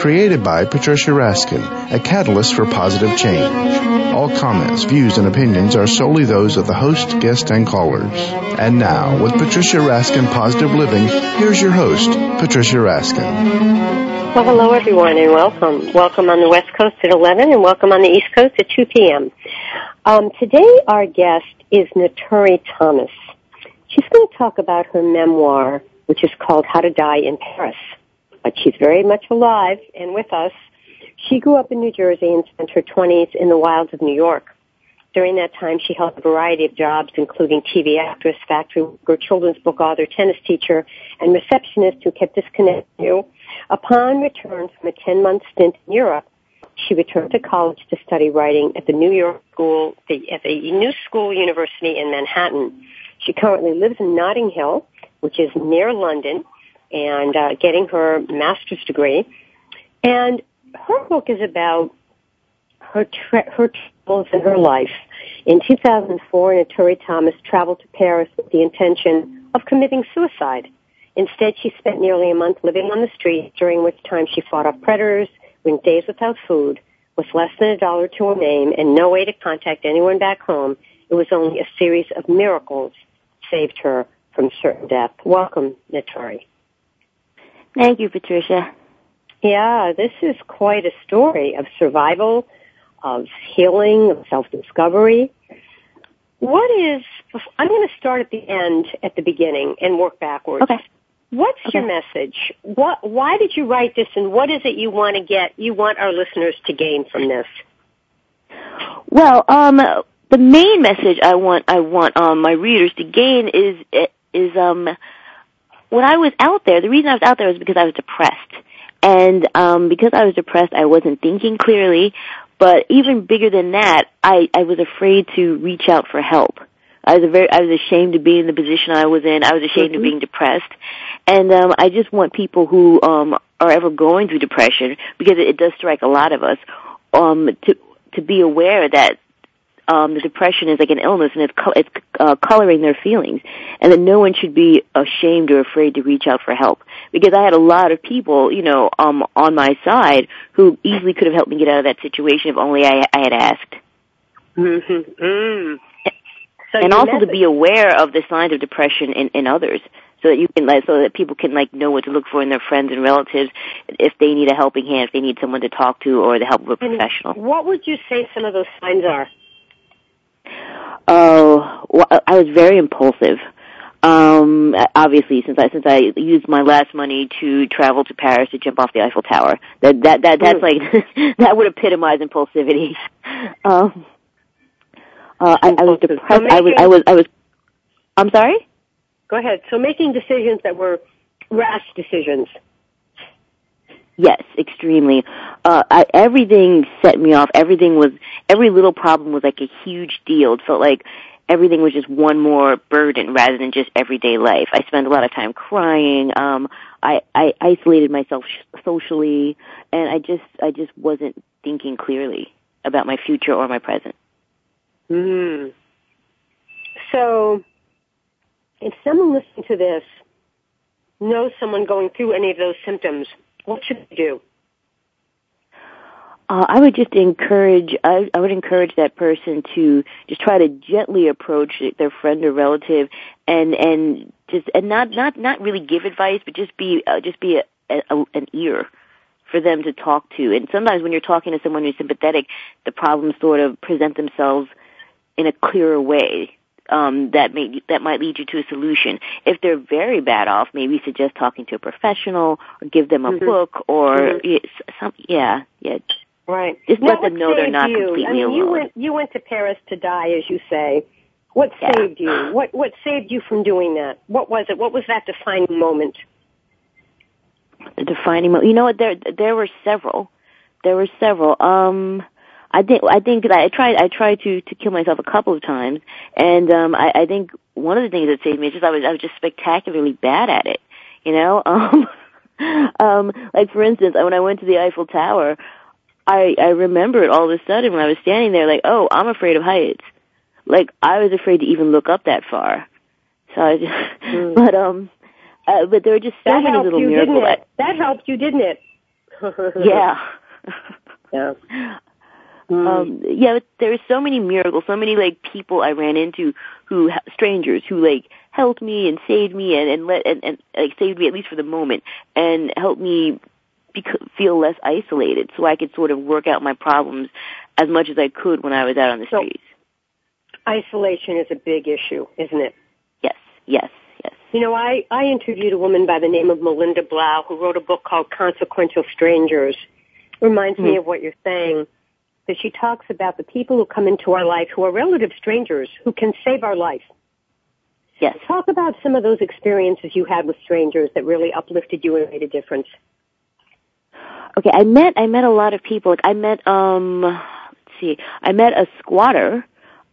Created by Patricia Raskin, a catalyst for positive change. All comments, views, and opinions are solely those of the host, guest, and callers. And now, with Patricia Raskin Positive Living, here's your host, Patricia Raskin. Well, hello everyone and welcome. Welcome on the West Coast at 11 and welcome on the East Coast at 2 p.m. Um, today our guest is Naturi Thomas. She's going to talk about her memoir, which is called How to Die in Paris. But she's very much alive and with us. She grew up in New Jersey and spent her 20s in the wilds of New York. During that time, she held a variety of jobs, including TV actress, factory worker, children's book author, tennis teacher, and receptionist who kept disconnecting you. Upon return from a 10-month stint in Europe, she returned to college to study writing at the New York School, the, at the New School University in Manhattan. She currently lives in Notting Hill, which is near London, and uh, getting her master's degree. And her book is about her tra- her travels in her life. In 2004, Naturi Thomas traveled to Paris with the intention of committing suicide. Instead, she spent nearly a month living on the street, during which time she fought off predators, went days without food, with less than a dollar to her name, and no way to contact anyone back home. It was only a series of miracles saved her from certain death. Welcome, Naturi. Thank you, Patricia. Yeah, this is quite a story of survival, of healing, of self-discovery. What is, I'm going to start at the end, at the beginning, and work backwards. Okay. What's Okay. your message? What, why did you write this and what is it you want to get, you want our listeners to gain from this? Well, um, the main message I want I want um my readers to gain is is um when I was out there. The reason I was out there was because I was depressed, and um because I was depressed, I wasn't thinking clearly. But even bigger than that, I I was afraid to reach out for help. I was a very I was ashamed to be in the position I was in. I was ashamed of being depressed, and um I just want people who um are ever going through depression because it, it does strike a lot of us um to to be aware that um, the depression is like an illness and it's co- it's uh, coloring their feelings, and that no one should be ashamed or afraid to reach out for help. Because I had a lot of people, you know, um, on my side who easily could have helped me get out of that situation if only I, I had asked. Mm-hmm. Mm. So and also to be aware of the signs of depression in, in others. So that you can, like, so that people can like know what to look for in their friends and relatives if they need a helping hand, if they need someone to talk to, or the help of a And professional. What would you say some of those signs are? Oh, well, I was very impulsive. Um, obviously, since I since I used my last money to travel to Paris to jump off the Eiffel Tower, that that that that's Mm. like that would epitomize impulsivity. Um, uh, I, I was depressed. So I was I was I was. I'm sorry. Go ahead. So making decisions that were rash decisions. Yes, extremely. Uh, I, everything set me off. Everything was, every little problem was like a huge deal. It felt like everything was just one more burden rather than just everyday life. I spent a lot of time crying. Um, I, I isolated myself socially, and I just, I just wasn't thinking clearly about my future or my present. Mm. So, if someone listening to this knows someone going through any of those symptoms, what should they do? Uh, I would just encourage, I, I would encourage that person to just try to gently approach their friend or relative and, and just, and not, not, not really give advice, but just be, uh, just be a, a, an ear for them to talk to. And sometimes when you're talking to someone who's sympathetic, the problems sort of present themselves in a clearer way. Um, that may that might lead you to a solution. If they're very bad off, maybe suggest talking to a professional or give them a mm-hmm. book or mm-hmm. some yeah yeah Right. Just now, let them know they're not you? completely I mean, alone. You went, you went to Paris to die, as you say. What yeah. saved you? What, what saved you from doing that? What was it? What was that defining moment? The defining moment. You know what? There, there were several. There were several. Um, I think, I think that I tried, I tried to, to kill myself a couple of times. And, um, I, I think one of the things that saved me is just I was, I was just spectacularly bad at it. You know, um, um, like for instance, when I went to the Eiffel Tower, I I remembered all of a sudden when I was standing there, like, oh, I'm afraid of heights. Like I was afraid to even look up that far. So I just, mm. but um, uh, but there were just so that many little you, miracles. It? That helped you, didn't it? yeah. yeah. Mm. Um, yeah, but there were so many miracles, so many like people I ran into who strangers who like helped me and saved me and and let and, and like saved me at least for the moment and helped me feel less isolated so I could sort of work out my problems as much as I could when I was out on the so, streets. Isolation is a big issue, isn't it? Yes, yes, yes. You know, I, I interviewed a woman by the name of Melinda Blau who wrote a book called Consequential Strangers. Reminds mm-hmm. me of what you're saying. That she talks about the people who come into our life who are relative strangers who can save our life. Yes. Talk about some of those experiences you had with strangers that really uplifted you and made a difference okay, I met I met a lot of people. Like I met um let's see, I met a squatter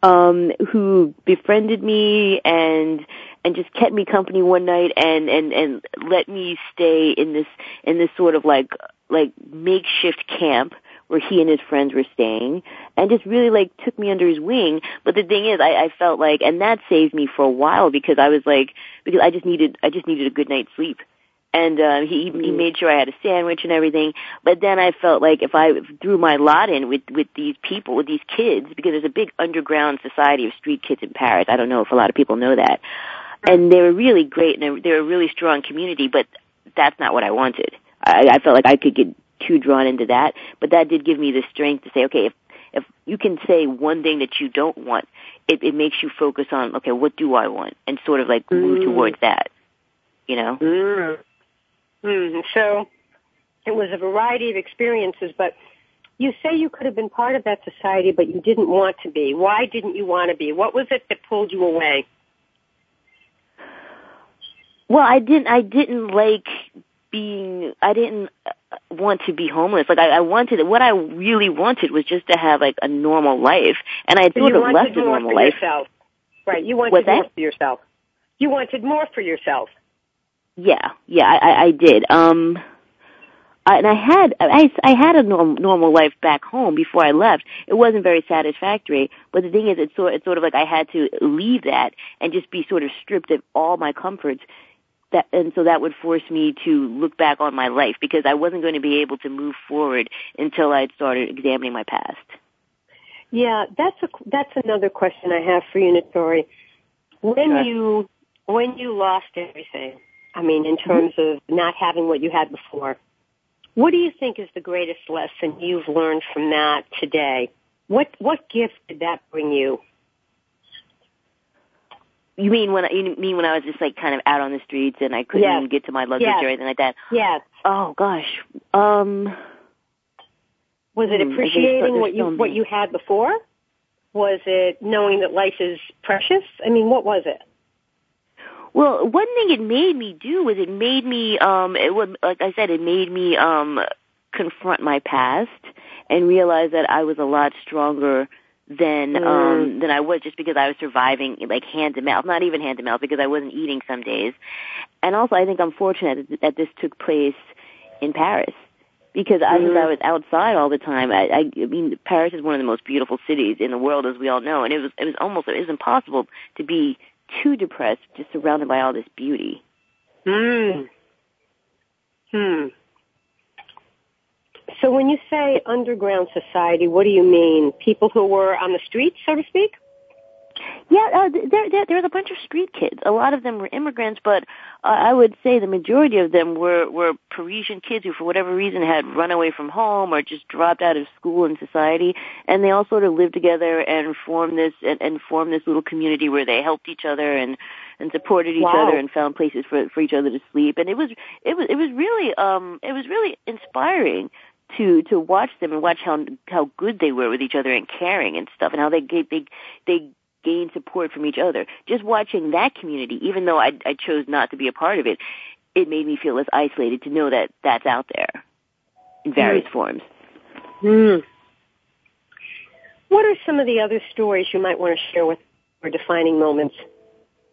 um who befriended me and and just kept me company one night and and and let me stay in this in this sort of like like makeshift camp where he and his friends were staying and just really like took me under his wing. But the thing is I, I felt like and that saved me for a while because I was like because I just needed I just needed a good night's sleep and uh, he he Mm-hmm. made sure I had a sandwich and everything. But then I felt like if I threw my lot in with with these people, with these kids, because there's a big underground society of street kids in Paris. I don't know if a lot of people know that, and they were really great and they were a really strong community. But that's not what I wanted. I, I felt like I could get too drawn into that, but that did give me the strength to say, okay, if if you can say one thing that you don't want, it, it makes you focus on, okay, what do I want, and sort of like move Mm. towards that. You know. Mm. Mm. So it was a variety of experiences, but you say you could have been part of that society, but you didn't want to be. Why didn't you want to be? What was it that pulled you away? Well, I didn't. I didn't like being. I didn't uh, want to be homeless. Like I, I wanted. What I really wanted was just to have like a normal life, and I sort of left a normal for life. yourself. Right. You wanted more for yourself. You wanted more for yourself. Yeah, yeah, I, I, I did. Um, I, and I had I, I had a norm, normal life back home before I left. It wasn't very satisfactory, but the thing is, it's sort it's sort of like I had to leave that and just be sort of stripped of all my comforts. That and so that would force me to look back on my life because I wasn't going to be able to move forward until I'd started examining my past. Yeah, that's a that's another question I have for you, Naturi. When Sure. you when you lost everything, I mean, in mm-hmm. terms of not having what you had before, what do you think is the greatest lesson you've learned from that today? What what gift did that bring you? You mean when I, you mean when I was just like kind of out on the streets and I couldn't Yes. even get to my luggage Yes. or anything like that? Yes. Oh gosh. Um Was it Hmm, appreciating what you what you had before? Was it knowing that life is precious? I mean, what was it? Well, one thing it made me do was it made me, um, it would, like I said, it made me um, confront my past and realize that I was a lot stronger than Mm. um than I was just because I was surviving like hand to mouth, not even hand to mouth because I wasn't eating some days. And also, I think I'm fortunate that, that this took place in Paris because I Mhm. I was outside all the time. I, I, I mean, Paris is one of the most beautiful cities in the world, as we all know, and it was it was almost it was impossible to be too depressed, just surrounded by all this beauty. Hmm. Hmm. So when you say underground society, what do you mean? People who were on the streets, so to speak? Yeah, uh, there, there, there was a bunch of street kids. A lot of them were immigrants, but uh, I would say the majority of them were were Parisian kids who, for whatever reason, had run away from home or just dropped out of school and society, and they all sort of lived together and formed this and, and formed this little community where they helped each other and and supported each wow. other and found places for for each other to sleep. And it was it was it was really um it was really inspiring to to watch them and watch how how good they were with each other and caring and stuff and how they they they gain support from each other. Just watching that community, even though I, I chose not to be a part of it, it made me feel less isolated to know that that's out there in various mm. forms. Mm. What are some of the other stories you might want to share with or defining moments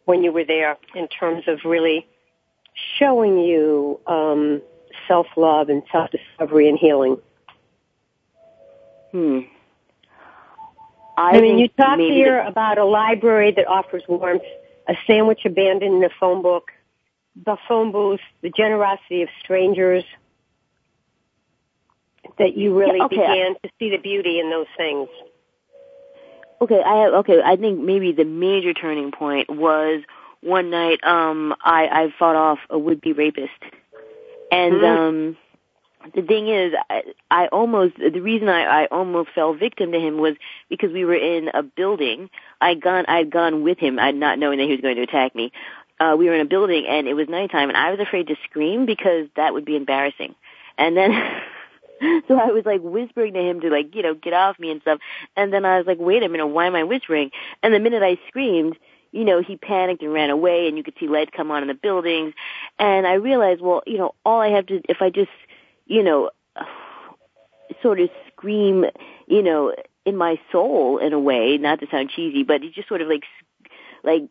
when you were there in terms of really showing you um, self-love and self-discovery and healing? Hmm. I, I mean, you talk here the, about a library that offers warmth, a sandwich abandoned in a phone book, the phone booth, the generosity of strangers, that you really yeah, okay. began to see the beauty in those things. Okay, I have, okay, I think maybe the major turning point was one night um I I fought off a would be rapist. And mm-hmm. um the thing is, I, I almost the reason I, I almost fell victim to him was because we were in a building. I'd gone I'd gone with him, I'd not knowing that he was going to attack me. Uh, we were in a building and it was nighttime, and I was afraid to scream because that would be embarrassing. And then. so I was like whispering to him to like, you know, get off me and stuff. And then I was like, wait a minute, why am I whispering? And the minute I screamed, you know, he panicked and ran away and you could see lights come on in the buildings. And I realized, well, you know, all I have to, if I just you know, sort of scream, you know, in my soul in a way, not to sound cheesy, but it just sort of like, like,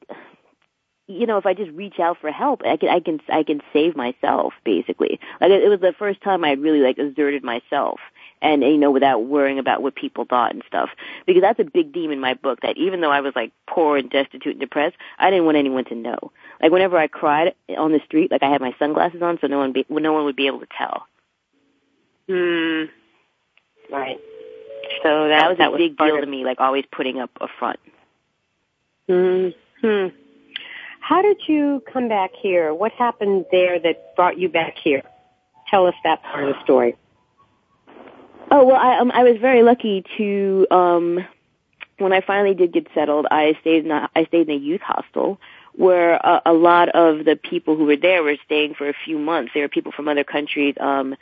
you know, if I just reach out for help, I can, I can, I can save myself, basically. Like, it was the first time I really, like, exerted myself. And, you know, without worrying about what people thought and stuff. Because that's a big theme in my book, that even though I was, like, poor and destitute and depressed, I didn't want anyone to know. Like, whenever I cried on the street, like, I had my sunglasses on so no one, be, no one would be able to tell. Hmm. Right. So that, that was that a was big deal to me, like always putting up a front. Hmm. How did you come back here? What happened there that brought you back here? Tell us that part of the story. Oh well, I um, I was very lucky to um when I finally did get settled. I stayed in a, I stayed in a youth hostel where a, a lot of the people who were there were staying for a few months. There were people from other countries. Um,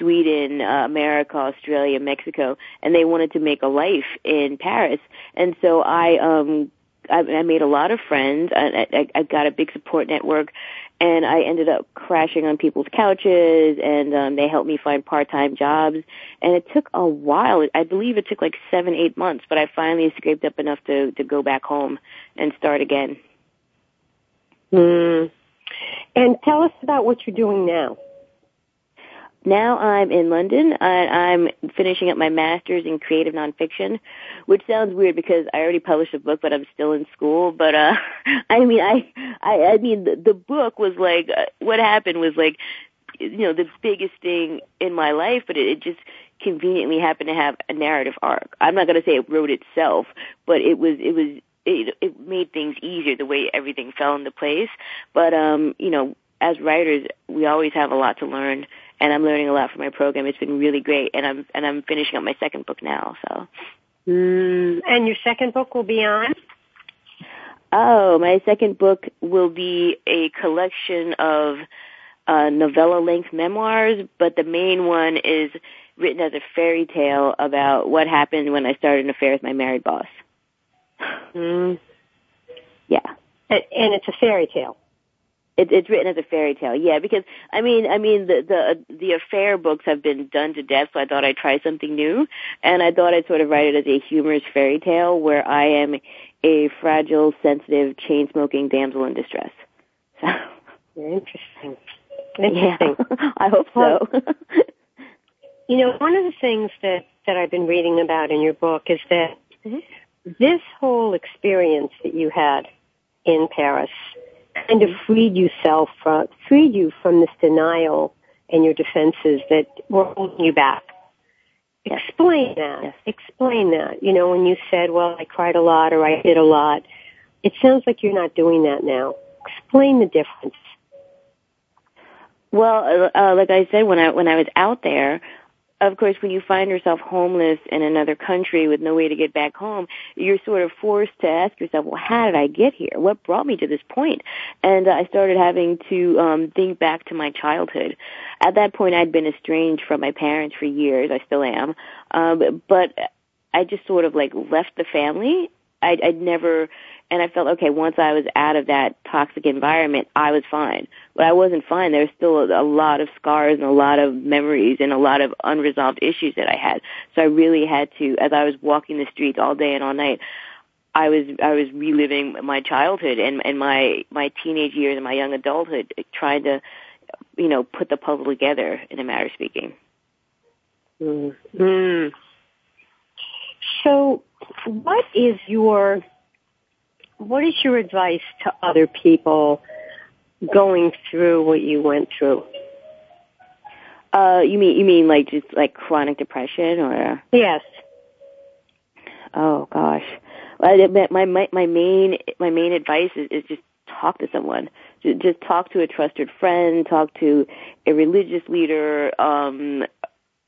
Sweden, uh, America, Australia, Mexico, and they wanted to make a life in Paris. And so I, um, I, I made a lot of friends. I, I, I got a big support network, and I ended up crashing on people's couches, and um, they helped me find part-time jobs. And it took a while. I believe it took like seven, eight months, but I finally scraped up enough to to go back home and start again. Hmm. And tell us about what you're doing now now I'm in London and I'm finishing up my master's in creative nonfiction, which sounds weird because I already published a book, but I'm still in school. But uh, I mean, I, I, I mean, the, the book was like, uh, what happened was like, you know, the biggest thing in my life, but it, it just conveniently happened to have a narrative arc. I'm not going to say it wrote itself, but it was, it was, it, it made things easier the way everything fell into place. But um, you know, as writers, we always have a lot to learn and I'm learning a lot from my program. It's been really great, and I'm and I'm finishing up my second book now. So, mm, and your second book will be on. Oh, my second book will be a collection of uh, novella-length memoirs, but the main one is written as a fairy tale about what happened when I started an affair with my married boss. Mm. Yeah. And, and it's a fairy tale. It, it's written as a fairy tale, yeah. Because I mean, I mean, the the the affair books have been done to death, so I thought I'd try something new, and I thought I'd sort of write it as a humorous fairy tale where I am a fragile, sensitive, chain smoking damsel in distress. So interesting. Interesting. Yeah, I hope so. you know, one of the things that that I've been reading about in your book is that mm-hmm. this whole experience that you had in Paris kind of freed yourself from, freed you from this denial and your defenses that were holding you back Yes. Explain that. Yes. Explain that. You know, when you said, well, I cried a lot or I did a lot, it sounds like you're not doing that now. Explain the difference. Well, uh, uh, like I said, when I when I was out there, of course, when you find yourself homeless in another country with no way to get back home, you're sort of forced to ask yourself, well, how did I get here? What brought me to this point? And uh, I started having to um, think back to my childhood. At that point, I'd been estranged from my parents for years. I still am. Um, but I just sort of like left the family. I'd, I'd never and I felt, okay, once I was out of that toxic environment, I was fine. But I wasn't fine. There was still a, lot of scars and a lot of memories and a lot of unresolved issues that I had. So I really had to, as I was walking the streets all day and all night, I was I was reliving my childhood and and my my teenage years and my young adulthood, trying to, you know, put the puzzle together in a matter of speaking. Mm. Mm. So, what is your what is your advice to other people going through what you went through? Uh, you mean you mean like just like chronic depression or? Yes. Oh gosh, my my my main my main advice is, is just talk to someone. Just, talk to a trusted friend. Talk to a religious leader. Um,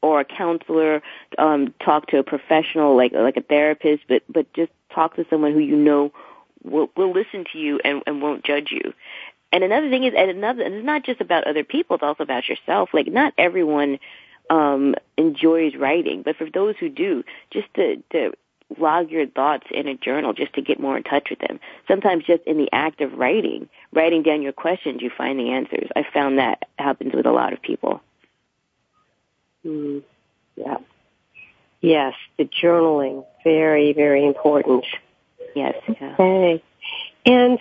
or a counselor, um, talk to a professional like like a therapist, but but just talk to someone who you know will will listen to you and, and won't judge you. And another thing is, and another, and it's not just about other people; it's also about yourself. Like, not everyone um, enjoys writing, but for those who do, just to to log your thoughts in a journal just to get more in touch with them. Sometimes just in the act of writing, writing down your questions, you find the answers. I found that happens with a lot of people. Mm, yeah. Yes, the journaling, very, very important. Yes. Yeah. Okay. And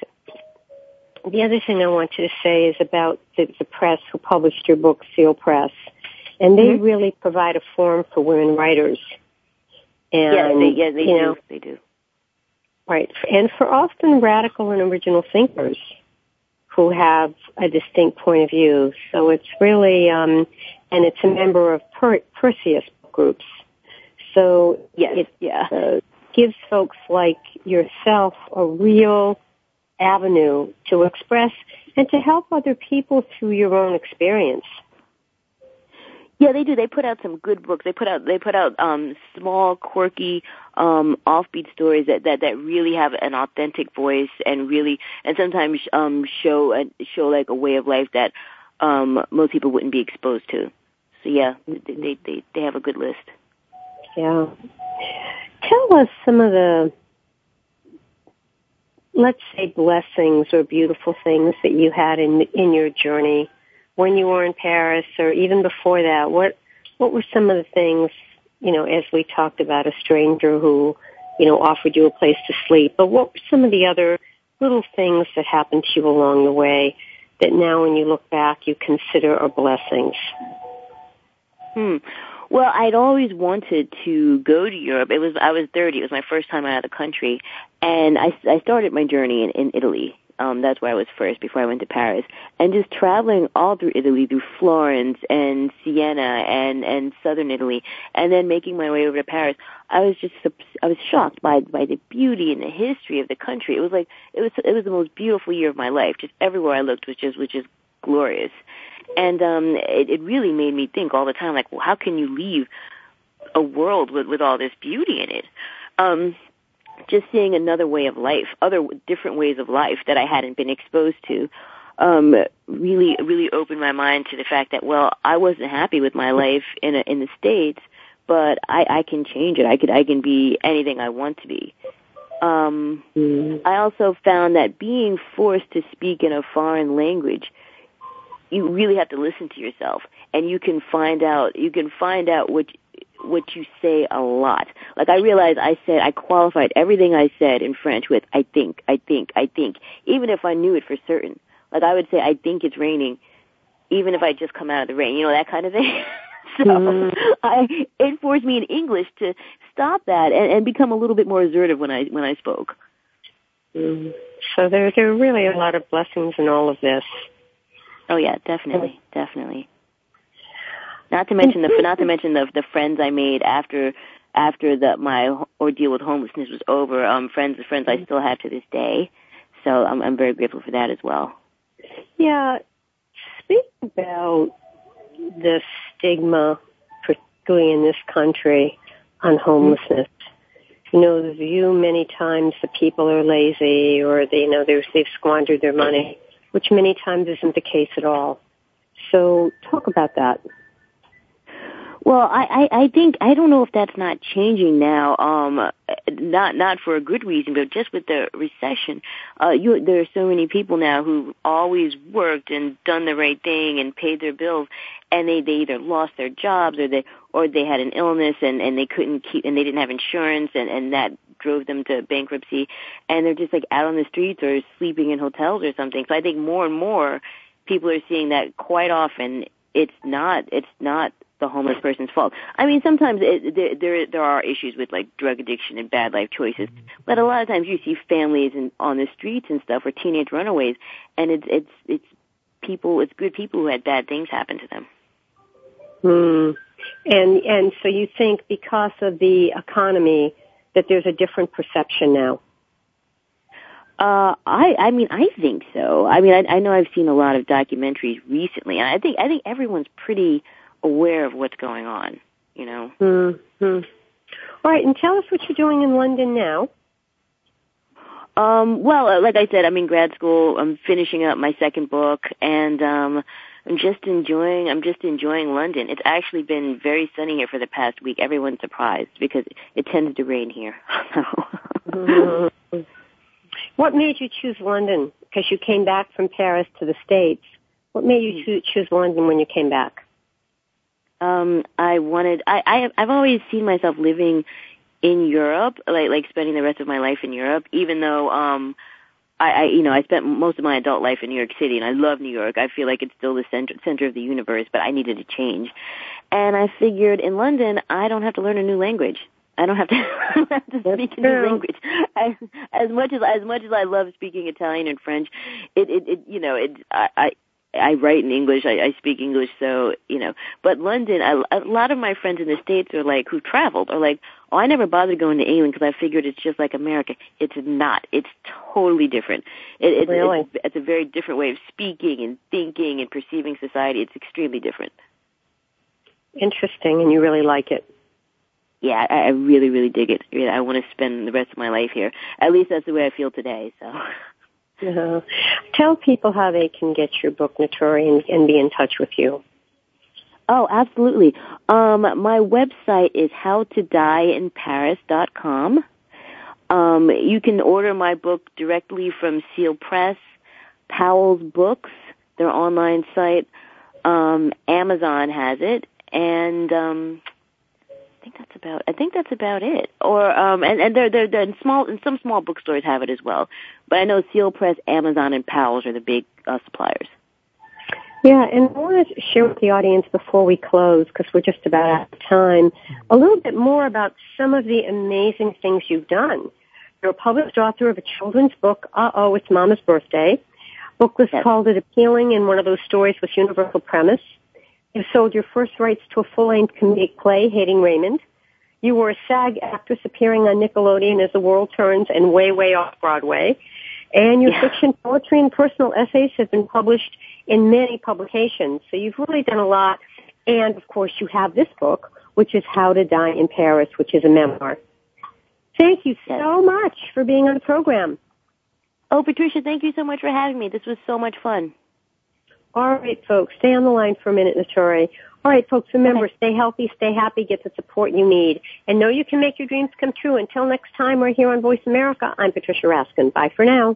the other thing I wanted to say is about the, the press who published your book, Seal Press. And they mm-hmm. really provide a forum for women writers. And, yeah, they, yeah, they do. Know, they do. Right. And for often radical and original thinkers who have a distinct point of view. So it's really, um, and it's a member of per- Perseus groups. So yes, it, yeah. Uh, gives folks like yourself a real avenue to express and to help other people through your own experience. Yeah, they do. They put out some good books. They put out they put out um small, quirky, um offbeat stories that that that really have an authentic voice and really and sometimes um show a, show like a way of life that um most people wouldn't be exposed to. So yeah, they they they, they have a good list. Yeah. Tell us some of the, let's say, blessings or beautiful things that you had in in your journey when you were in Paris, or even before that. What what were some of the things, you know, as we talked about a stranger who, you know, offered you a place to sleep, but what were some of the other little things that happened to you along the way that now, when you look back, you consider are blessings? Hmm. Well, I'd always wanted to go to Europe. It was I was 30. It was my first time out of the country, and I I started my journey in, in Italy. Um, that's where I was first before I went to Paris, and just traveling all through Italy, through Florence and Siena and and southern Italy, and then making my way over to Paris. I was just I was shocked by by the beauty and the history of the country. It was like it was it was the most beautiful year of my life. Just everywhere I looked was just was just glorious. And um, it, it really made me think all the time, like, well, how can you leave a world with, with all this beauty in it? Um, just seeing another way of life, other different ways of life that I hadn't been exposed to, um, really, really opened my mind to the fact that, well, I wasn't happy with my life in a, in the States, but I, I can change it. I could, I can be anything I want to be. Um, mm. I also found that being forced to speak in a foreign language you really have to listen to yourself and you can find out you can find out what what you say a lot. Like I realized I said I qualified everything I said in French with I think, I think, I think, even if I knew it for certain. Like I would say I think it's raining even if I just come out of the rain, you know, that kind of thing. so mm. I it forced me in English to stop that and, and become a little bit more assertive when I when I spoke. Mm. So there there are really a lot of blessings in all of this. Oh yeah, definitely, definitely. Not to mention the not to mention the the friends I made after after the my ordeal with homelessness was over. Um, friends, the friends I still have to this day. So I'm I'm very grateful for that as well. Yeah, speak about the stigma, particularly in this country, on homelessness. You know, the view many times the people are lazy or they you know they've squandered their money, which many times isn't the case at all. So talk about that. Well, I, I, I think I don't know if that's not changing now. Um, not not for a good reason, but just with the recession, uh, you there are so many people now who always worked and done the right thing and paid their bills, and they they either lost their jobs or they or they had an illness and and they couldn't keep and they didn't have insurance and and that drove them to bankruptcy, and they're just like out on the streets or sleeping in hotels or something. So I think more and more people are seeing that quite often. It's not it's not the homeless person's fault. I mean, sometimes it, there, there there are issues with like drug addiction and bad life choices, but a lot of times you see families in, on the streets and stuff or teenage runaways, and it's it's it's people, it's good people who had bad things happen to them. Hmm. And and so you think because of the economy that there's a different perception now? Uh, I, I mean, I think so. I mean, I, I know I've seen a lot of documentaries recently, and I think, I think everyone's pretty aware of what's going on, you know. Mm-hmm. All right, and tell us what you're doing in London now. Um, well, uh, like I said, I'm in grad school. I'm finishing up my second book, and um, I'm just enjoying. I'm just enjoying London. It's actually been very sunny here for the past week. Everyone's surprised because it tends to rain here. mm-hmm. What made you choose London? Because you came back from Paris to the States. What made you hmm. choose London when you came back? Um I wanted I, I I've always seen myself living in Europe, like like spending the rest of my life in Europe, even though um I, I you know I spent most of my adult life in New York City, and I love New York. I feel like it's still the center center of the universe, but I needed a change. And I figured in London, I don't have to learn a new language. I don't have to, have to speak a new language. As, as much as as much as I love speaking Italian and French, it it, it you know it I, I I write in English. I, I speak English, so you know. But London, I, a lot of my friends in the states are like who traveled are like, oh, I never bothered going to England because I figured it's just like America. It's not. It's totally different. It, it, really? it's, it's a very different way of speaking and thinking and perceiving society. It's extremely different. Interesting, and you really like it. Yeah, I, I really, really dig it. I want to spend the rest of my life here. At least that's the way I feel today. So. Tell people how they can get your book, Naturi, and, and be in touch with you. Oh, absolutely. Um, my website is howtodieinparis.com. Um, you can order my book directly from Seal Press, Powell's Books, their online site. Um, Amazon has it, and um, think that's about. I think that's about it. Or um, and and they're they're, they're small and some small bookstores have it as well. But I know Seal Press, Amazon, and Powell's are the big uh, suppliers. Yeah, and I want to share with the audience before we close, because we're just about out of time, a little bit more about some of the amazing things you've done. You're a published author of a children's book, Uh-oh, It's Mama's Birthday. Book was yes. called It Appealing and one of those stories with universal premise. You sold your first rights to a full-length comedic play, Hating Raymond. You were a SAG actress appearing on Nickelodeon as the world turns and way, way off Broadway. And your yeah. fiction, poetry, and personal essays have been published in many publications. So you've really done a lot. And of course you have this book, which is How to Die in Paris, which is a memoir. Thank you so much for being on the program. Oh, Patricia, thank you so much for having me. This was so much fun. All right, folks, stay on the line for a minute, Naturi. All right, folks, remember, stay healthy, stay happy, get the support you need, and know you can make your dreams come true. Until next time, we're here on Voice America. I'm Patricia Raskin. Bye for now.